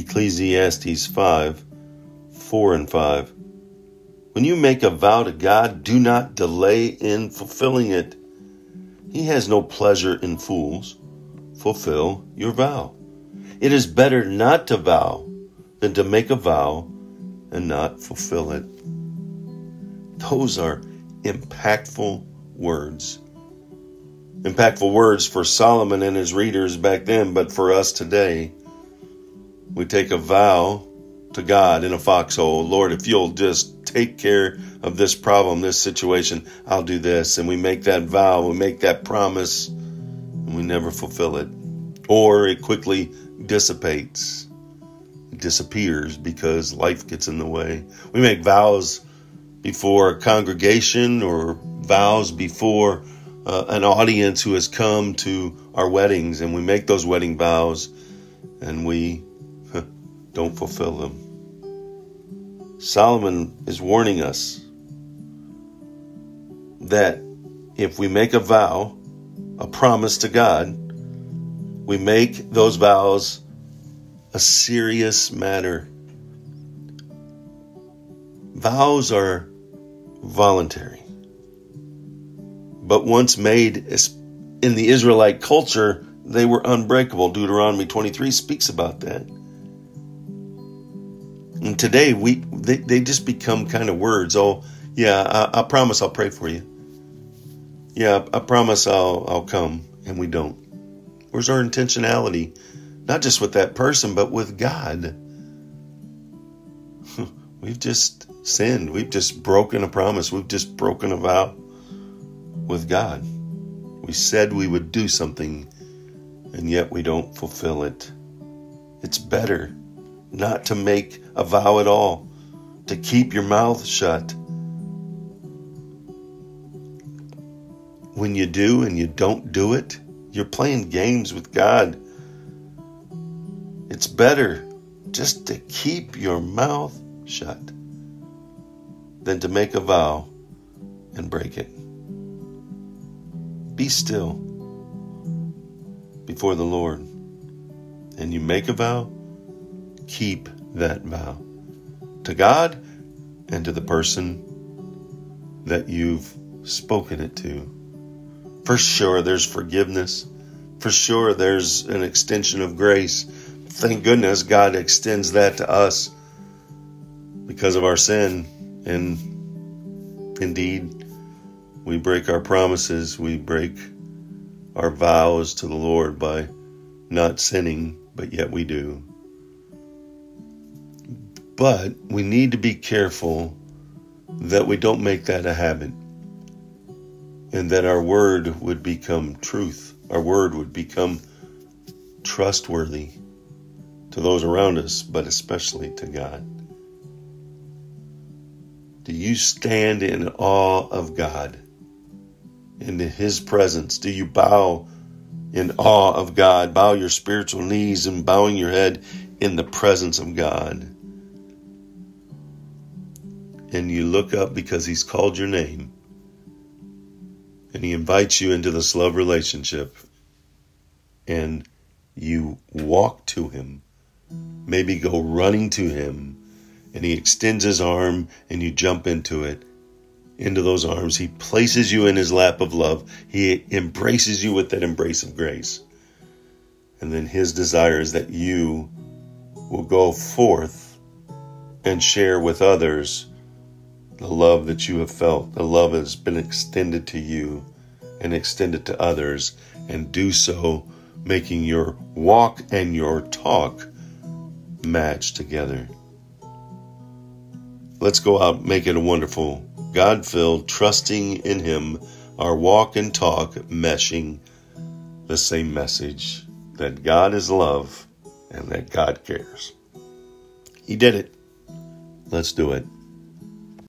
Ecclesiastes 5 4 and 5. When you make a vow to God, do not delay in fulfilling it. He has no pleasure in fools. Fulfill your vow. It is better not to vow than to make a vow and not fulfill it. Those are impactful words. Impactful words for Solomon and his readers back then, but for us today, we take a vow to God in a foxhole Lord, if you'll just take care of this problem, this situation, I'll do this. And we make that vow, we make that promise, and we never fulfill it. Or it quickly dissipates, it disappears because life gets in the way. We make vows before a congregation or vows before uh, an audience who has come to our weddings, and we make those wedding vows and we don't fulfill them. Solomon is warning us that if we make a vow, a promise to God, we make those vows a serious matter. Vows are voluntary. But once made in the Israelite culture, they were unbreakable. Deuteronomy 23 speaks about that. And today we they, they just become kind of words. Oh, yeah, I, I promise I'll pray for you. Yeah, I, I promise I'll I'll come, and we don't. Where's our intentionality? Not just with that person, but with God. We've just sinned. We've just broken a promise. We've just broken a vow with God. We said we would do something, and yet we don't fulfill it. It's better not to make a vow at all, to keep your mouth shut. When you do and you don't do it, you're playing games with God. It's better just to keep your mouth shut than to make a vow and break it. Be still before the Lord and you make a vow, keep that vow to God and to the person that you've spoken it to. For sure, there's forgiveness. For sure, there's an extension of grace. Thank goodness God extends that to us because of our sin. And indeed, we break our promises, we break our vows to the Lord by not sinning, but yet we do. But we need to be careful that we don't make that a habit and that our word would become truth. Our word would become trustworthy to those around us, but especially to God. Do you stand in awe of God? In His presence? Do you bow in awe of God? Bow your spiritual knees and bowing your head in the presence of God and you look up because He's called your name and He invites you into this love relationship and you walk to Him, maybe go running to Him, and He extends His arm and you jump into it. Into those arms, He places you in His lap of love. He embraces you with that embrace of grace. And then His desire is that you will go forth and share with others the love that you have felt, the love that has been extended to you and extended to others, and do so making your walk and your talk match together. Let's go out, make it a wonderful, God filled, trusting in Him, our walk and talk meshing the same message that God is love and that God cares. He did it. Let's do it.